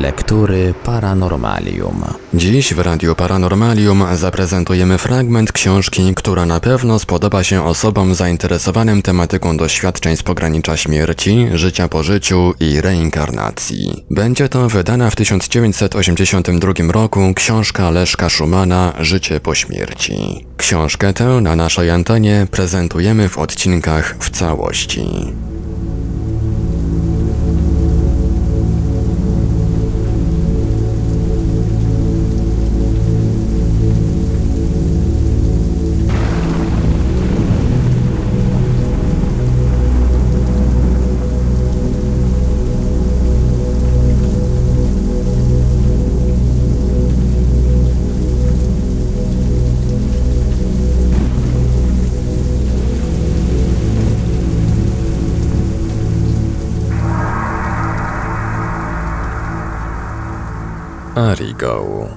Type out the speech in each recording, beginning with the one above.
Lektury Paranormalium. Dziś w Radiu Paranormalium zaprezentujemy fragment książki, która na pewno spodoba się osobom zainteresowanym tematyką doświadczeń z pogranicza śmierci, życia po życiu i reinkarnacji. Będzie to wydana w 1982 roku książka Leszka Szumana Życie po śmierci. Książkę tę na naszej antenie prezentujemy w odcinkach w całości. Arigo.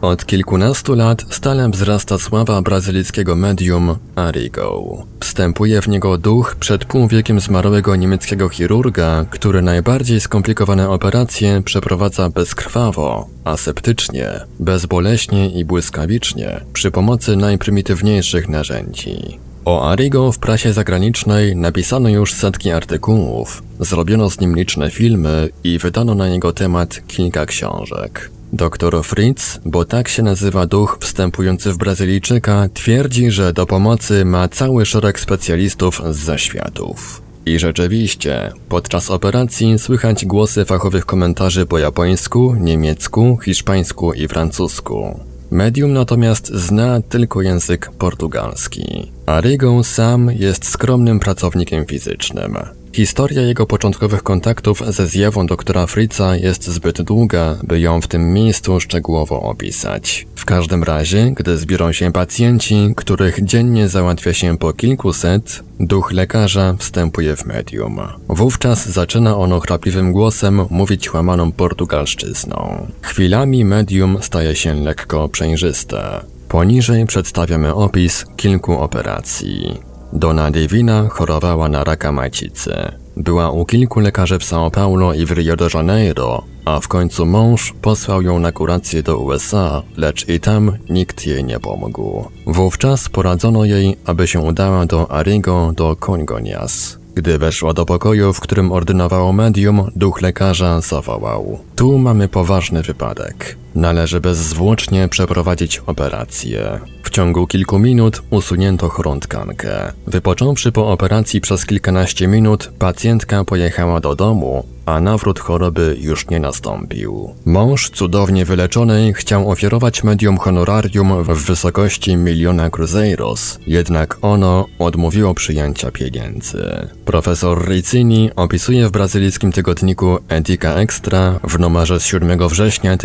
Od kilkunastu lat stale wzrasta sława brazylijskiego medium Arigo. Wstępuje w niego duch przed pół wiekiem zmarłego niemieckiego chirurga, który najbardziej skomplikowane operacje przeprowadza bezkrwawo, aseptycznie, bezboleśnie i błyskawicznie przy pomocy najprymitywniejszych narzędzi. O Arigo w prasie zagranicznej napisano już setki artykułów, zrobiono z nim liczne filmy i wydano na jego temat kilka książek. Doktor Fritz, bo tak się nazywa duch wstępujący w Brazylijczyka, twierdzi, że do pomocy ma cały szereg specjalistów z zaświatów. I rzeczywiście, podczas operacji słychać głosy fachowych komentarzy po japońsku, niemiecku, hiszpańsku i francusku. Medium natomiast zna tylko język portugalski. Arrigo sam jest skromnym pracownikiem fizycznym. Historia jego początkowych kontaktów ze zjawą doktora Fritza jest zbyt długa, by ją w tym miejscu szczegółowo opisać. W każdym razie, gdy zbiorą się pacjenci, których dziennie załatwia się po kilkuset, duch lekarza wstępuje w medium. Wówczas zaczyna ono chrapliwym głosem mówić łamaną portugalszczyzną. Chwilami medium staje się lekko przejrzyste. Poniżej przedstawiamy opis kilku operacji. Dona Divina chorowała na raka macicy. Była u kilku lekarzy w São Paulo i w Rio de Janeiro, a w końcu mąż posłał ją na kurację do USA, lecz i tam nikt jej nie pomógł. Wówczas poradzono jej, aby się udała do Arigo do Congonias. Gdy weszła do pokoju, w którym ordynowało medium, duch lekarza zawołał. Tu mamy poważny wypadek. Należy bezzwłocznie przeprowadzić operację. W ciągu kilku minut usunięto chorą tkankę. Wypocząwszy po operacji przez kilkanaście minut, pacjentka pojechała do domu, a nawrót choroby już nie nastąpił. Mąż cudownie wyleczony chciał ofiarować medium honorarium w wysokości miliona cruzeiros, jednak ono odmówiło przyjęcia pieniędzy. Profesor Rizzini opisuje w brazylijskim tygodniku Etika Extra w numerze z 7 września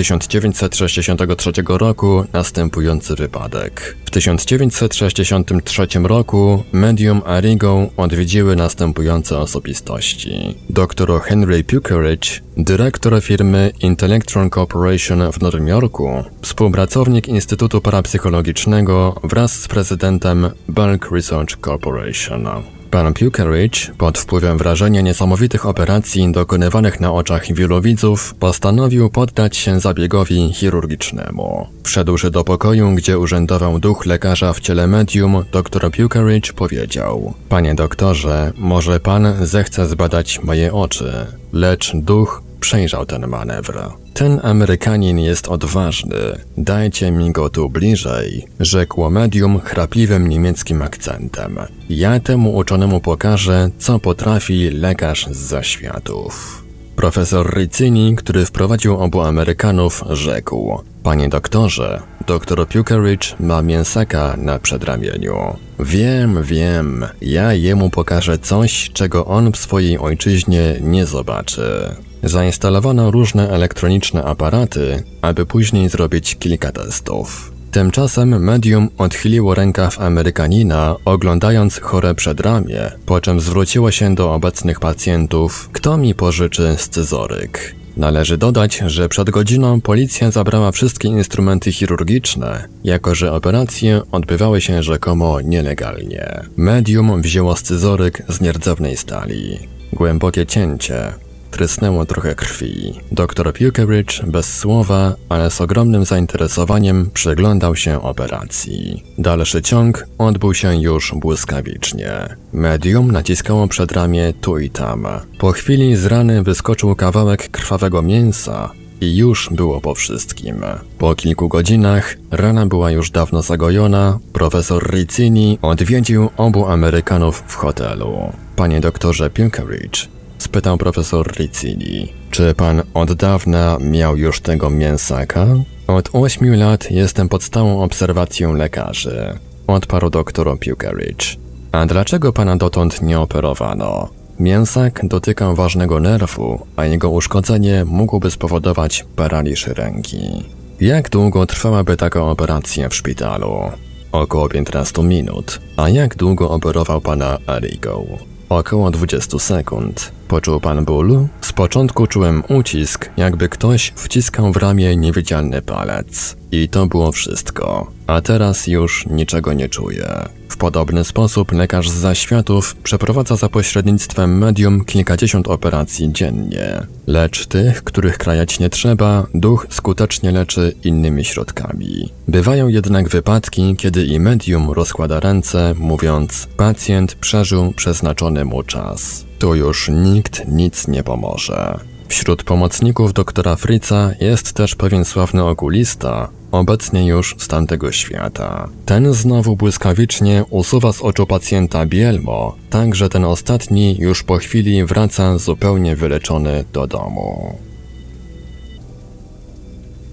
1963 roku następujący wypadek. W 1963 roku medium Arigo odwiedziły następujące osobistości. Dr Henry Puckeridge, dyrektor firmy Intellectron Corporation w Nowym Jorku, współpracownik Instytutu Parapsychologicznego wraz z prezydentem Bulk Research Corporation. Pan Puckeridge, pod wpływem wrażenia niesamowitych operacji dokonywanych na oczach wielu widzów, postanowił poddać się zabiegowi chirurgicznemu. Wszedłszy do pokoju, gdzie urzędował duch lekarza w ciele medium, dr Puckeridge powiedział Panie doktorze, może pan zechce zbadać moje oczy. Lecz duch przejrzał ten manewr. Ten Amerykanin jest odważny. Dajcie mi go tu bliżej, rzekło medium chrapliwym niemieckim akcentem. Ja temu uczonemu pokażę, co potrafi lekarz z zaświatów. Profesor Riccini, który wprowadził obu Amerykanów, rzekł: Panie doktorze, doktor Puckeridge ma mięsaka na przedramieniu. Wiem, wiem, ja jemu pokażę coś, czego on w swojej ojczyźnie nie zobaczy. Zainstalowano różne elektroniczne aparaty, aby później zrobić kilka testów. Tymczasem medium odchyliło rękaw Amerykanina, oglądając chore przedramię, po czym zwróciło się do obecnych pacjentów, kto mi pożyczy scyzoryk. Należy dodać, że przed godziną policja zabrała wszystkie instrumenty chirurgiczne, jako że operacje odbywały się rzekomo nielegalnie. Medium wzięło scyzoryk z nierdzewnej stali. Głębokie cięcie, trysnęło trochę krwi. Doktor Pukeridge bez słowa, ale z ogromnym zainteresowaniem przyglądał się operacji. Dalszy ciąg odbył się już błyskawicznie. Medium naciskało przed ramię tu i tam. Po chwili z rany wyskoczył kawałek krwawego mięsa, i już było po wszystkim. Po kilku godzinach rana była już dawno zagojona, profesor Rizzini odwiedził obu Amerykanów w hotelu. Panie doktorze Pinkeridge, spytał profesor Rizzini, czy pan od dawna miał już tego mięsaka? Od ośmiu lat jestem pod stałą obserwacją lekarzy, odparł doktor Pukeridge. A dlaczego pana dotąd nie operowano? Mięsak dotyka ważnego nerwu, a jego uszkodzenie mogłoby spowodować paraliż ręki. Jak długo trwałaby taka operacja w szpitalu? Około 15 minut. A jak długo operował pana Arigo? Około 20 sekund. Poczuł pan ból? Z początku czułem ucisk, jakby ktoś wciskał w ramię niewidzialny palec. I to było wszystko. A teraz już niczego nie czuję. W podobny sposób lekarz z zaświatów przeprowadza za pośrednictwem medium kilkadziesiąt operacji dziennie. Lecz tych, których krajać nie trzeba, duch skutecznie leczy innymi środkami. Bywają jednak wypadki, kiedy i medium rozkłada ręce, mówiąc: Pacjent przeżył przeznaczony mu czas. Tu już nikt nic nie pomoże. Wśród pomocników doktora Fritza jest też pewien sławny okulista, obecnie już z tamtego świata. Ten znowu błyskawicznie usuwa z oczu pacjenta bielmo, tak że ten ostatni już po chwili wraca zupełnie wyleczony do domu.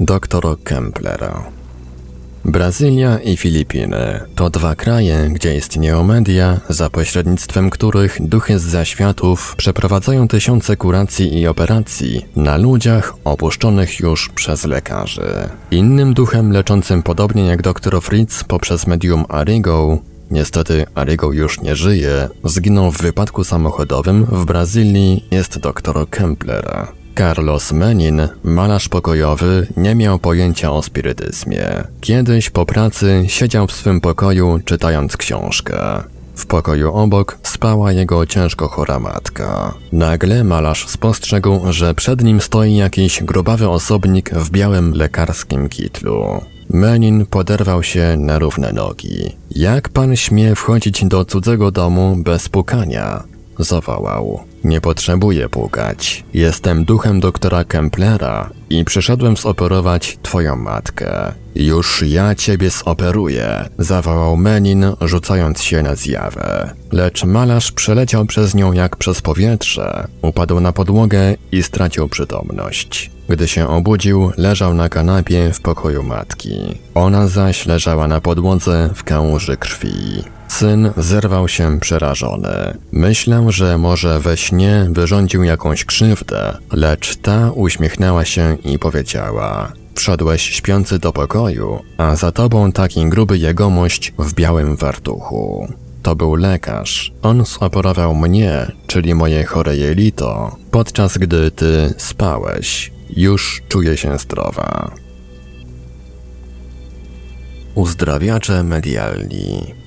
Doktor Kempler Brazylia i Filipiny to dwa kraje, gdzie istnieją media, za pośrednictwem których duchy z zaświatów przeprowadzają tysiące kuracji i operacji na ludziach opuszczonych już przez lekarzy. Innym duchem leczącym podobnie jak dr Fritz poprzez medium Arigo Niestety Arigo już nie żyje, zginął w wypadku samochodowym w Brazylii, jest dr Kempler. Carlos Menin, malarz pokojowy, nie miał pojęcia o spirytyzmie. Kiedyś po pracy siedział w swym pokoju czytając książkę. W pokoju obok spała jego ciężko chora matka. Nagle malarz spostrzegł, że przed nim stoi jakiś grubawy osobnik w białym lekarskim kitlu. Menin poderwał się na równe nogi. Jak pan śmie wchodzić do cudzego domu bez pukania? Zawołał. Nie potrzebuję pukać. Jestem duchem doktora Kemplera i przyszedłem zoperować twoją matkę. Już ja ciebie zoperuję, zawołał Menin, rzucając się na zjawę. Lecz malarz przeleciał przez nią jak przez powietrze, upadł na podłogę i stracił przytomność. Gdy się obudził, leżał na kanapie w pokoju matki. Ona zaś leżała na podłodze w kałuży krwi. Syn zerwał się przerażony. Myślę, że może we śnie wyrządził jakąś krzywdę, lecz ta uśmiechnęła się i powiedziała: Wszedłeś śpiący do pokoju, a za tobą taki gruby jegomość w białym wartuchu. To był lekarz. On zoperował mnie, czyli moje chore jelito, podczas gdy ty spałeś. Już czuję się zdrowa. Uzdrawiacze medialni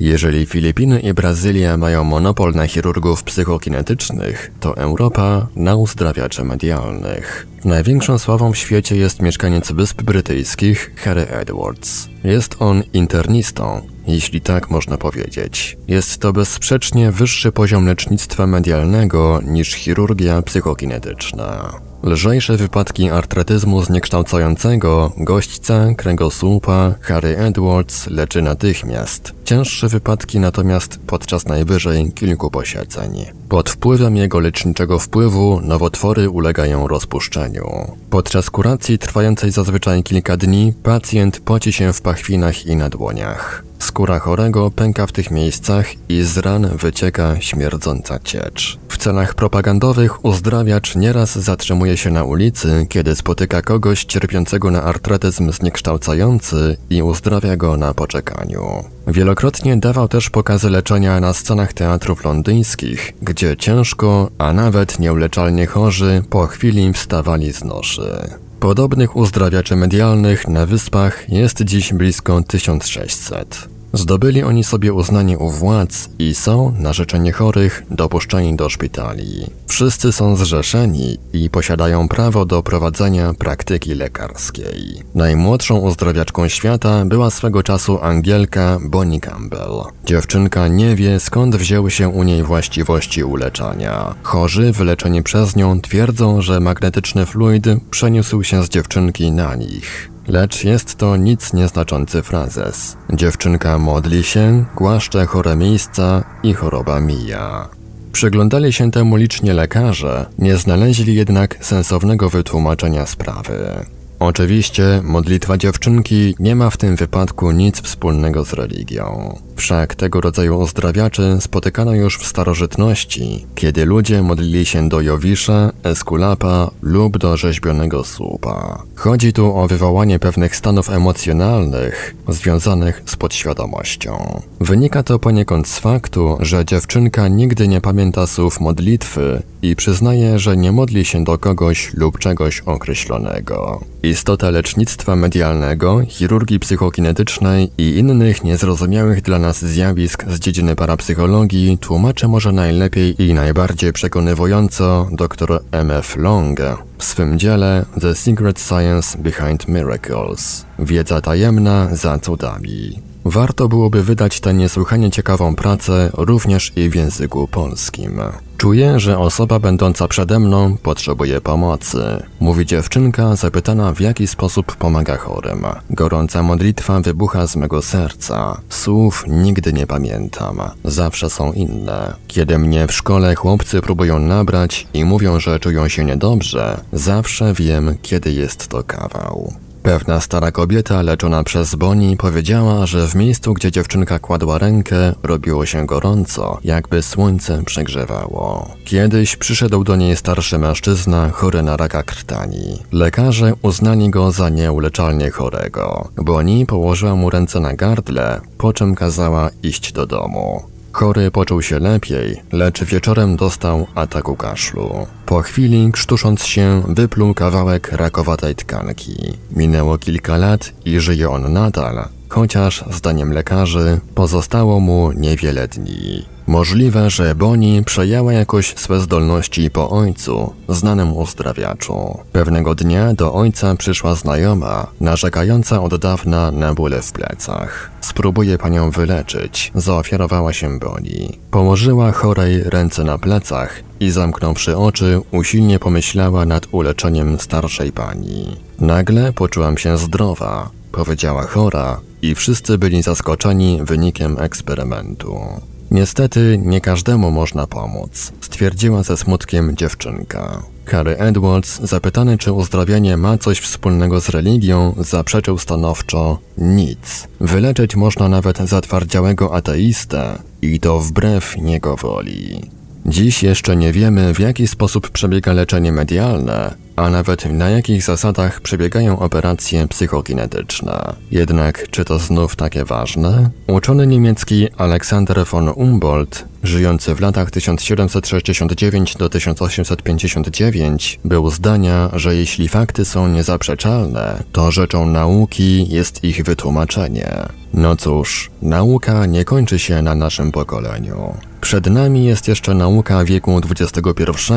jeżeli Filipiny i Brazylia mają monopol na chirurgów psychokinetycznych, to Europa na uzdrawiaczy medialnych. Największą sławą w świecie jest mieszkaniec Wysp Brytyjskich Harry Edwards. Jest on internistą, jeśli tak można powiedzieć. Jest to bezsprzecznie wyższy poziom lecznictwa medialnego niż chirurgia psychokinetyczna. Lżejsze wypadki artretyzmu zniekształcającego gośćca, kręgosłupa Harry Edwards leczy natychmiast. Cięższe wypadki natomiast podczas najwyżej kilku posiedzeń. Pod wpływem jego leczniczego wpływu nowotwory ulegają rozpuszczeniu. Podczas kuracji trwającej zazwyczaj kilka dni pacjent poci się w pachwinach i na dłoniach. Skóra chorego pęka w tych miejscach i z ran wycieka śmierdząca ciecz. W celach propagandowych uzdrawiacz nieraz zatrzymuje się na ulicy, kiedy spotyka kogoś cierpiącego na artretyzm zniekształcający i uzdrawia go na poczekaniu. Wielokrotnie dawał też pokazy leczenia na scenach teatrów londyńskich, gdzie ciężko, a nawet nieuleczalnie chorzy po chwili wstawali z noszy. Podobnych uzdrawiaczy medialnych na wyspach jest dziś blisko 1600. Zdobyli oni sobie uznanie u władz i są, na życzenie chorych, dopuszczeni do szpitali. Wszyscy są zrzeszeni i posiadają prawo do prowadzenia praktyki lekarskiej. Najmłodszą uzdrawiaczką świata była swego czasu Angielka Bonnie Campbell. Dziewczynka nie wie skąd wzięły się u niej właściwości uleczania. Chorzy wyleczeni przez nią twierdzą, że magnetyczny fluid przeniósł się z dziewczynki na nich. Lecz jest to nic nieznaczący frazes. Dziewczynka modli się, głaszcze chore miejsca i choroba mija. Przyglądali się temu licznie lekarze, nie znaleźli jednak sensownego wytłumaczenia sprawy. Oczywiście modlitwa dziewczynki nie ma w tym wypadku nic wspólnego z religią. Wszak tego rodzaju uzdrawiaczy spotykano już w starożytności, kiedy ludzie modlili się do Jowisza, Eskulapa lub do rzeźbionego słupa. Chodzi tu o wywołanie pewnych stanów emocjonalnych związanych z podświadomością. Wynika to poniekąd z faktu, że dziewczynka nigdy nie pamięta słów modlitwy i przyznaje, że nie modli się do kogoś lub czegoś określonego. Istota lecznictwa medialnego, chirurgii psychokinetycznej i innych niezrozumiałych dla nas zjawisk z dziedziny parapsychologii tłumaczy może najlepiej i najbardziej przekonywująco dr M.F. Long w swym dziele The Secret Science Behind Miracles. Wiedza tajemna za cudami. Warto byłoby wydać tę niesłychanie ciekawą pracę również i w języku polskim. Czuję, że osoba będąca przede mną potrzebuje pomocy. Mówi dziewczynka zapytana w jaki sposób pomaga chorym. Gorąca modlitwa wybucha z mego serca. Słów nigdy nie pamiętam. Zawsze są inne. Kiedy mnie w szkole chłopcy próbują nabrać i mówią, że czują się niedobrze, zawsze wiem, kiedy jest to kawał. Pewna stara kobieta leczona przez Boni powiedziała, że w miejscu, gdzie dziewczynka kładła rękę, robiło się gorąco, jakby słońce przegrzewało. Kiedyś przyszedł do niej starszy mężczyzna chory na raka krtani. Lekarze uznali go za nieuleczalnie chorego. Boni położyła mu ręce na gardle, po czym kazała iść do domu. Chory poczuł się lepiej, lecz wieczorem dostał ataku kaszlu. Po chwili, krztusząc się, wypluł kawałek rakowatej tkanki. Minęło kilka lat i żyje on nadal, chociaż zdaniem lekarzy pozostało mu niewiele dni. Możliwe, że Boni przejęła jakoś swe zdolności po ojcu, znanym uzdrawiaczu. Pewnego dnia do ojca przyszła znajoma, narzekająca od dawna na bóle w plecach. Spróbuję panią wyleczyć, zaofiarowała się Boni. Położyła chorej ręce na plecach i zamknąwszy oczy, usilnie pomyślała nad uleczeniem starszej pani. Nagle poczułam się zdrowa, powiedziała chora i wszyscy byli zaskoczeni wynikiem eksperymentu. Niestety nie każdemu można pomóc, stwierdziła ze smutkiem dziewczynka. Harry Edwards, zapytany czy uzdrawianie ma coś wspólnego z religią, zaprzeczył stanowczo nic. Wyleczyć można nawet zatwardziałego ateistę i to wbrew jego woli. Dziś jeszcze nie wiemy, w jaki sposób przebiega leczenie medialne, a nawet na jakich zasadach przebiegają operacje psychokinetyczne. Jednak czy to znów takie ważne? Uczony niemiecki Alexander von Humboldt, żyjący w latach 1769 do 1859, był zdania, że jeśli fakty są niezaprzeczalne, to rzeczą nauki jest ich wytłumaczenie. No cóż, nauka nie kończy się na naszym pokoleniu. Przed nami jest jeszcze nauka wieku XXI,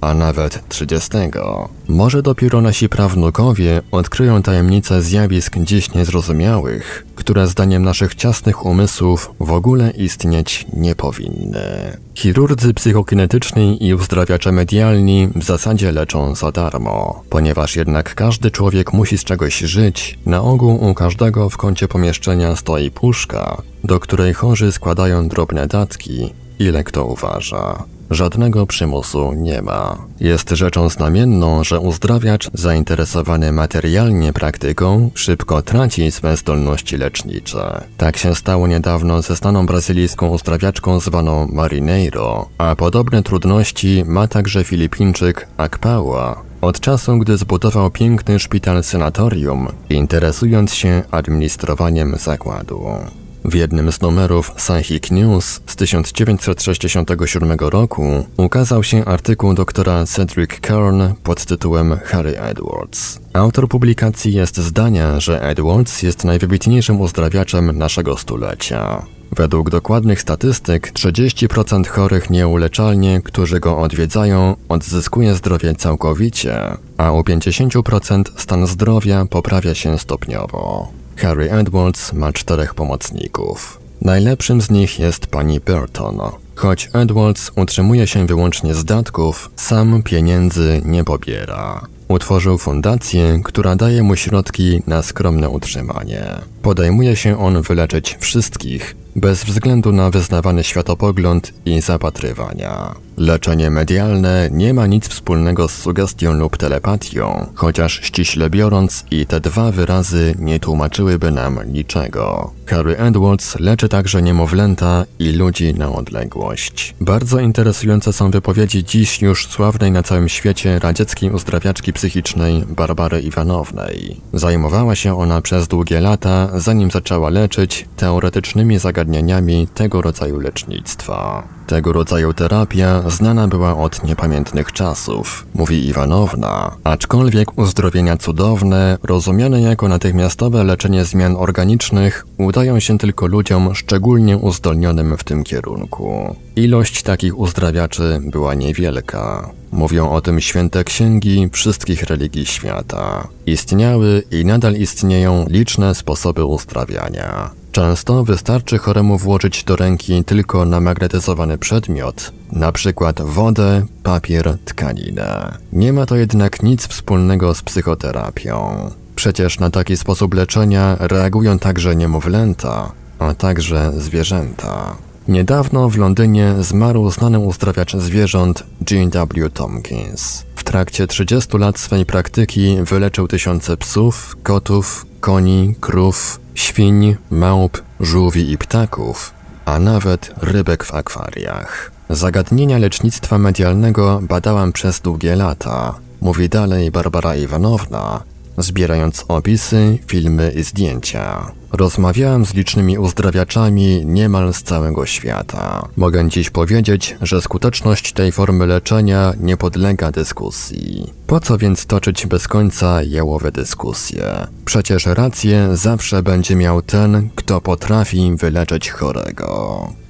a nawet 30. Może dopiero nasi prawnukowie odkryją tajemnice zjawisk dziś niezrozumiałych, które zdaniem naszych ciasnych umysłów w ogóle istnieć nie powinny. Chirurdzy psychokinetyczni i uzdrawiacze medialni w zasadzie leczą za darmo. Ponieważ jednak każdy człowiek musi z czegoś żyć, na ogół u każdego w kącie pomieszczenia stoi puszka, do której chorzy składają drobne datki, ile kto uważa. Żadnego przymusu nie ma. Jest rzeczą znamienną, że uzdrawiacz zainteresowany materialnie praktyką szybko traci swe zdolności lecznicze. Tak się stało niedawno ze znaną brazylijską uzdrawiaczką zwaną Marineiro, a podobne trudności ma także Filipińczyk Akpała, od czasu, gdy zbudował piękny szpital senatorium, interesując się administrowaniem zakładu. W jednym z numerów Psychic News z 1967 roku ukazał się artykuł doktora Cedric Kern pod tytułem Harry Edwards. Autor publikacji jest zdania, że Edwards jest najwybitniejszym uzdrawiaczem naszego stulecia. Według dokładnych statystyk 30% chorych nieuleczalnie, którzy go odwiedzają, odzyskuje zdrowie całkowicie, a u 50% stan zdrowia poprawia się stopniowo. Harry Edwards ma czterech pomocników. Najlepszym z nich jest pani Burton. Choć Edwards utrzymuje się wyłącznie z datków, sam pieniędzy nie pobiera. Utworzył fundację, która daje mu środki na skromne utrzymanie. Podejmuje się on wyleczyć wszystkich, bez względu na wyznawany światopogląd i zapatrywania. Leczenie medialne nie ma nic wspólnego z sugestią lub telepatią, chociaż ściśle biorąc i te dwa wyrazy nie tłumaczyłyby nam niczego. Harry Edwards leczy także niemowlęta i ludzi na odległość. Bardzo interesujące są wypowiedzi dziś już sławnej na całym świecie radzieckiej uzdrawiaczki psychicznej Barbary Iwanownej. Zajmowała się ona przez długie lata, zanim zaczęła leczyć teoretycznymi zagadnieniami tego rodzaju lecznictwa. Tego rodzaju terapia znana była od niepamiętnych czasów, mówi Iwanowna, aczkolwiek uzdrowienia cudowne, rozumiane jako natychmiastowe leczenie zmian organicznych, udają się tylko ludziom szczególnie uzdolnionym w tym kierunku. Ilość takich uzdrawiaczy była niewielka. Mówią o tym święte księgi wszystkich religii świata. Istniały i nadal istnieją liczne sposoby uzdrawiania. Często wystarczy choremu włożyć do ręki tylko namagnetyzowany przedmiot, na przykład wodę, papier, tkaninę. Nie ma to jednak nic wspólnego z psychoterapią. Przecież na taki sposób leczenia reagują także niemowlęta, a także zwierzęta. Niedawno w Londynie zmarł znany uzdrawiacz zwierząt Jean W. Tompkins. W trakcie 30 lat swej praktyki wyleczył tysiące psów, kotów, koni, krów, świń, małp, żółwi i ptaków, a nawet rybek w akwariach. Zagadnienia lecznictwa medialnego badałam przez długie lata, mówi dalej Barbara Iwanowna, zbierając opisy, filmy i zdjęcia. Rozmawiałem z licznymi uzdrawiaczami niemal z całego świata. Mogę dziś powiedzieć, że skuteczność tej formy leczenia nie podlega dyskusji. Po co więc toczyć bez końca jałowe dyskusje? Przecież rację zawsze będzie miał ten, kto potrafi wyleczyć chorego.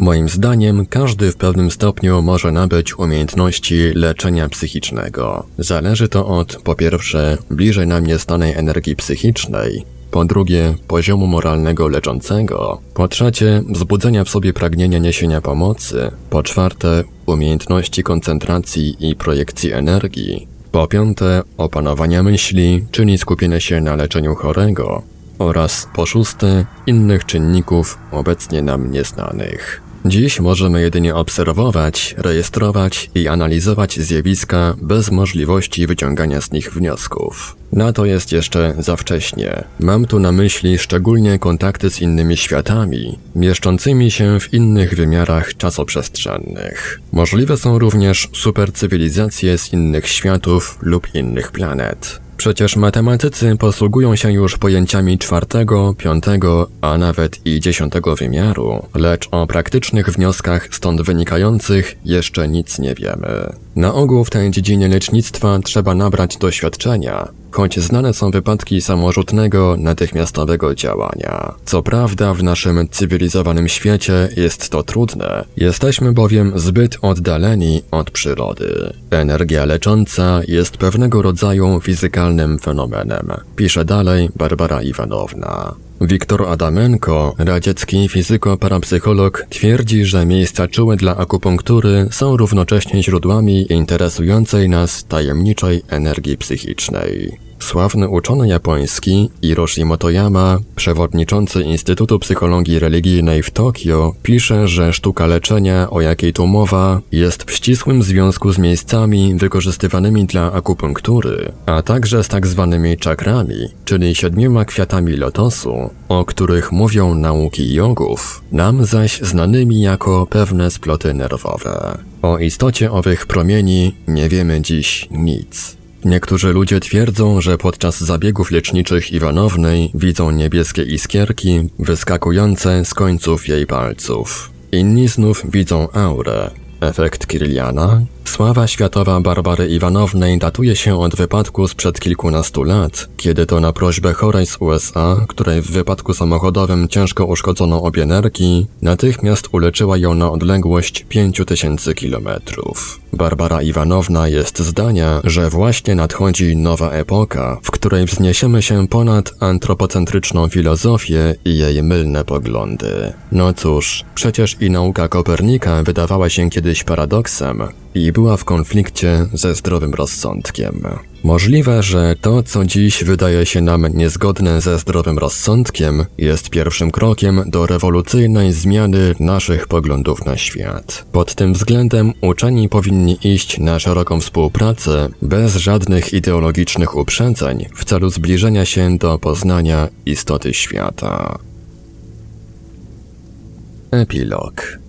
Moim zdaniem każdy w pewnym stopniu może nabyć umiejętności leczenia psychicznego. Zależy to od, po pierwsze, bliżej nam nieznanej energii psychicznej, po drugie, poziomu moralnego leczącego, po trzecie, wzbudzenia w sobie pragnienia niesienia pomocy, po czwarte, umiejętności koncentracji i projekcji energii, po piąte, opanowania myśli, czyli skupienia się na leczeniu chorego, oraz po szóste, innych czynników obecnie nam nieznanych. Dziś możemy jedynie obserwować, rejestrować i analizować zjawiska bez możliwości wyciągania z nich wniosków. Na to jest jeszcze za wcześnie. Mam tu na myśli szczególnie kontakty z innymi światami, mieszczącymi się w innych wymiarach czasoprzestrzennych. Możliwe są również supercywilizacje z innych światów lub innych planet. Przecież matematycy posługują się już pojęciami czwartego, piątego, a nawet i dziesiątego wymiaru, lecz o praktycznych wnioskach stąd wynikających jeszcze nic nie wiemy. Na ogół w tej dziedzinie lecznictwa trzeba nabrać doświadczenia, choć znane są wypadki samorzutnego, natychmiastowego działania. Co prawda w naszym cywilizowanym świecie jest to trudne, jesteśmy bowiem zbyt oddaleni od przyrody. Energia lecząca jest pewnego rodzaju fizykalnym fenomenem, pisze dalej Barbara Iwanowna. Wiktor Adamenko, radziecki fizyko-parapsycholog, twierdzi, że miejsca czułe dla akupunktury są równocześnie źródłami interesującej nas tajemniczej energii psychicznej. Sławny uczony japoński Hiroshi Motoyama, przewodniczący Instytutu Psychologii Religijnej w Tokio, pisze, że sztuka leczenia, o jakiej tu mowa, jest w ścisłym związku z miejscami wykorzystywanymi dla akupunktury, a także z tak zwanymi czakrami, czyli siedmioma kwiatami lotosu, o których mówią nauki jogów, nam zaś znanymi jako pewne sploty nerwowe. O istocie owych promieni nie wiemy dziś nic. Niektórzy ludzie twierdzą, że podczas zabiegów leczniczych Iwanownej widzą niebieskie iskierki wyskakujące z końców jej palców. Inni znów widzą aurę, efekt Kirliana, Sława światowa Barbary Iwanownej datuje się od wypadku sprzed kilkunastu lat, kiedy to na prośbę chorej z USA, której w wypadku samochodowym ciężko uszkodzono obie nerki, natychmiast uleczyła ją na odległość 5000 kilometrów. Barbara Iwanowna jest zdania, że właśnie nadchodzi nowa epoka, w której wzniesiemy się ponad antropocentryczną filozofię i jej mylne poglądy. No cóż, przecież i nauka Kopernika wydawała się kiedyś paradoksem i była w konflikcie ze zdrowym rozsądkiem. Możliwe, że to, co dziś wydaje się nam niezgodne ze zdrowym rozsądkiem, jest pierwszym krokiem do rewolucyjnej zmiany naszych poglądów na świat. Pod tym względem uczeni powinni iść na szeroką współpracę bez żadnych ideologicznych uprzedzeń w celu zbliżenia się do poznania istoty świata. Epilog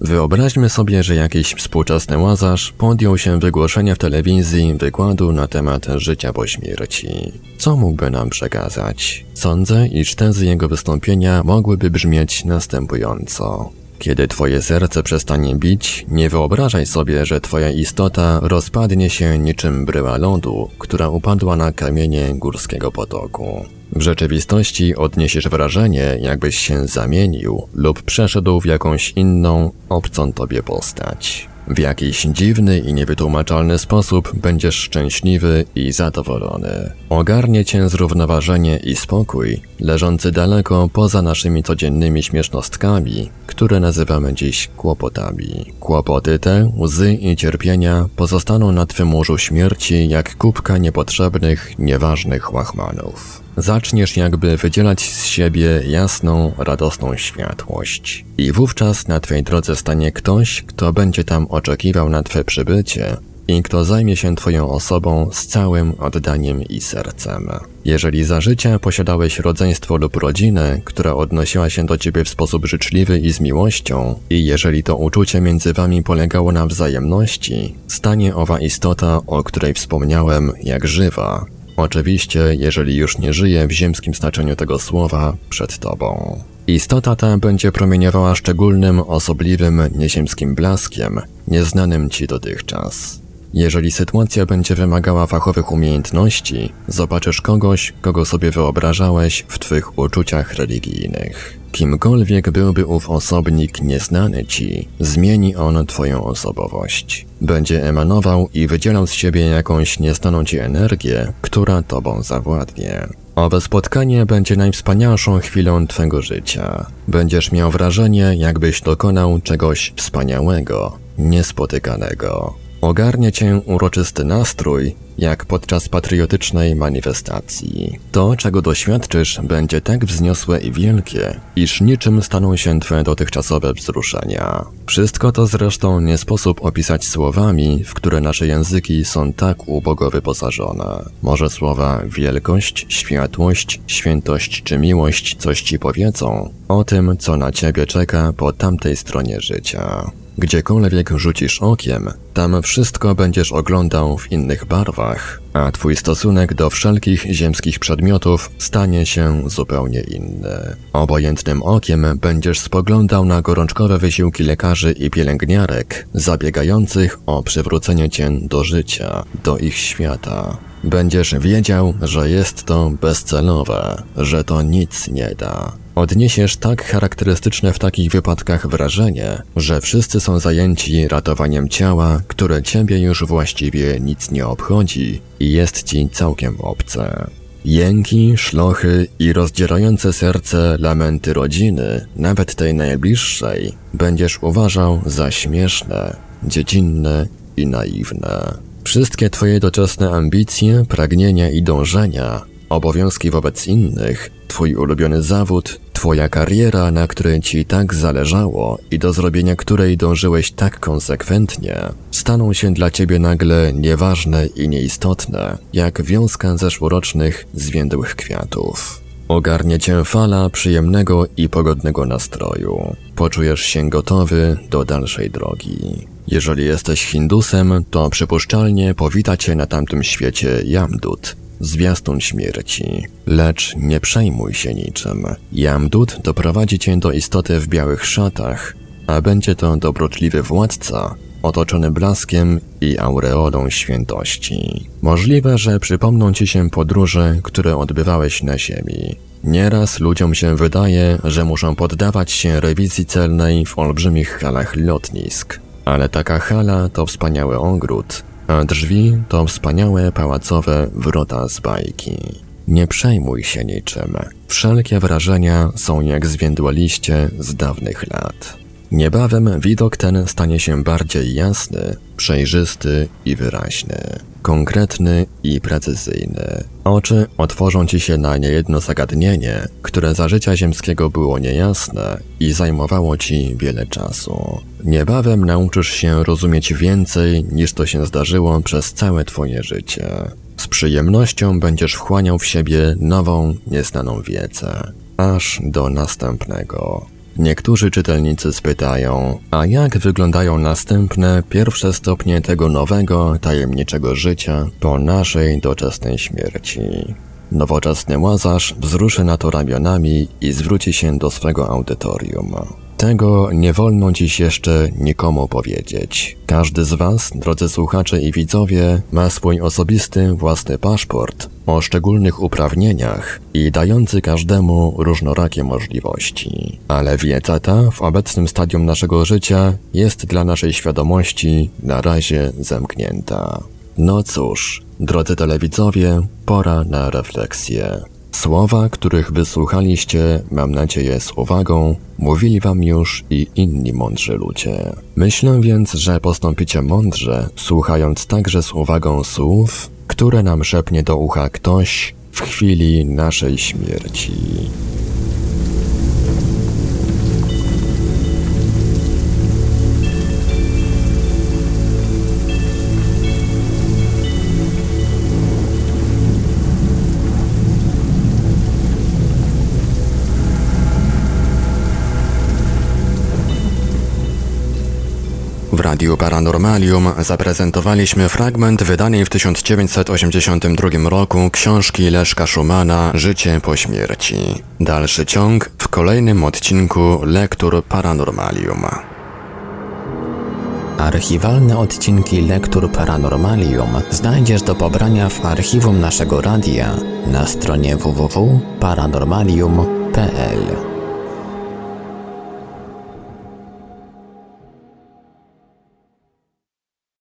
Wyobraźmy sobie, że jakiś współczesny łazarz podjął się wygłoszenia w telewizji wykładu na temat życia po śmierci. Co mógłby nam przekazać? Sądzę, iż tezy jego wystąpienia mogłyby brzmieć następująco. Kiedy twoje serce przestanie bić, nie wyobrażaj sobie, że twoja istota rozpadnie się niczym bryła lodu, która upadła na kamienie górskiego potoku. W rzeczywistości odniesiesz wrażenie, jakbyś się zamienił lub przeszedł w jakąś inną, obcą tobie postać. W jakiś dziwny i niewytłumaczalny sposób będziesz szczęśliwy i zadowolony. Ogarnie cię zrównoważenie i spokój, leżący daleko poza naszymi codziennymi śmiesznostkami, które nazywamy dziś kłopotami. Kłopoty te, łzy i cierpienia pozostaną na twym łożu śmierci jak kubka niepotrzebnych, nieważnych łachmanów zaczniesz jakby wydzielać z siebie jasną, radosną światłość. I wówczas na Twej drodze stanie ktoś, kto będzie tam oczekiwał na Twe przybycie i kto zajmie się Twoją osobą z całym oddaniem i sercem. Jeżeli za życia posiadałeś rodzeństwo lub rodzinę, która odnosiła się do Ciebie w sposób życzliwy i z miłością, i jeżeli to uczucie między Wami polegało na wzajemności, stanie owa istota, o której wspomniałem, jak żywa, Oczywiście, jeżeli już nie żyje w ziemskim znaczeniu tego słowa, przed tobą. Istota ta będzie promieniowała szczególnym, osobliwym, nieziemskim blaskiem, nieznanym ci dotychczas. Jeżeli sytuacja będzie wymagała fachowych umiejętności, zobaczysz kogoś, kogo sobie wyobrażałeś w twych uczuciach religijnych. Kimkolwiek byłby ów osobnik nieznany ci, zmieni on twoją osobowość. Będzie emanował i wydzielał z siebie jakąś nieznaną ci energię, która tobą zawładnie. Owe spotkanie będzie najwspanialszą chwilą twego życia. Będziesz miał wrażenie, jakbyś dokonał czegoś wspaniałego, niespotykanego. Ogarnie cię uroczysty nastrój, jak podczas patriotycznej manifestacji. To, czego doświadczysz, będzie tak wzniosłe i wielkie, iż niczym staną się twoje dotychczasowe wzruszenia. Wszystko to zresztą nie sposób opisać słowami, w które nasze języki są tak ubogo wyposażone. Może słowa wielkość, światłość, świętość czy miłość coś ci powiedzą o tym, co na ciebie czeka po tamtej stronie życia. Gdziekolwiek rzucisz okiem, tam wszystko będziesz oglądał w innych barwach, a twój stosunek do wszelkich ziemskich przedmiotów stanie się zupełnie inny. Obojętnym okiem będziesz spoglądał na gorączkowe wysiłki lekarzy i pielęgniarek, zabiegających o przywrócenie cię do życia, do ich świata. Będziesz wiedział, że jest to bezcelowe, że to nic nie da. Odniesiesz tak charakterystyczne w takich wypadkach wrażenie, że wszyscy są zajęci ratowaniem ciała, które ciebie już właściwie nic nie obchodzi i jest ci całkiem obce. Jęki, szlochy i rozdzierające serce lamenty rodziny, nawet tej najbliższej, będziesz uważał za śmieszne, dziecinne i naiwne. Wszystkie twoje doczesne ambicje, pragnienia i dążenia, obowiązki wobec innych, twój ulubiony zawód, twoja kariera, na której ci tak zależało i do zrobienia której dążyłeś tak konsekwentnie, staną się dla ciebie nagle nieważne i nieistotne, jak wiązka zeszłorocznych zwiędłych kwiatów. Ogarnie cię fala przyjemnego i pogodnego nastroju. Poczujesz się gotowy do dalszej drogi. Jeżeli jesteś Hindusem, to przypuszczalnie powita cię na tamtym świecie Jamdut, zwiastun śmierci. Lecz nie przejmuj się niczym. Jamdut doprowadzi cię do istoty w białych szatach, a będzie to dobroczliwy władca, otoczony blaskiem i aureolą świętości. Możliwe, że przypomną ci się podróże, które odbywałeś na Ziemi. Nieraz ludziom się wydaje, że muszą poddawać się rewizji celnej w olbrzymich halach lotnisk. Ale taka hala to wspaniały ogród, a drzwi to wspaniałe pałacowe wrota z bajki. Nie przejmuj się niczym. Wszelkie wrażenia są jak zwiędłe liście z dawnych lat. Niebawem widok ten stanie się bardziej jasny, przejrzysty i wyraźny, konkretny i precyzyjny. Oczy otworzą ci się na niejedno zagadnienie, które za życia ziemskiego było niejasne i zajmowało ci wiele czasu. Niebawem nauczysz się rozumieć więcej niż to się zdarzyło przez całe twoje życie. Z przyjemnością będziesz wchłaniał w siebie nową, nieznaną wiedzę, aż do następnego. Niektórzy czytelnicy spytają, a jak wyglądają następne pierwsze stopnie tego nowego, tajemniczego życia po naszej doczesnej śmierci? Nowoczesny łazarz wzruszy na to ramionami i zwróci się do swego audytorium. Tego nie wolno dziś jeszcze nikomu powiedzieć. Każdy z Was, drodzy słuchacze i widzowie, ma swój osobisty, własny paszport o szczególnych uprawnieniach i dający każdemu różnorakie możliwości. Ale wiedza ta w obecnym stadium naszego życia jest dla naszej świadomości na razie zamknięta. No cóż, drodzy telewidzowie, pora na refleksję. Słowa, których wysłuchaliście, mam nadzieję z uwagą, mówili wam już i inni mądrzy ludzie. Myślę więc, że postąpicie mądrze, słuchając także z uwagą słów, które nam szepnie do ucha ktoś w chwili naszej śmierci. W Radiu Paranormalium zaprezentowaliśmy fragment wydanej w 1982 roku książki Leszka Szumana Życie po śmierci. Dalszy ciąg w kolejnym odcinku Lektur Paranormalium. Archiwalne odcinki Lektur Paranormalium znajdziesz do pobrania w archiwum naszego radia na stronie www.paranormalium.pl.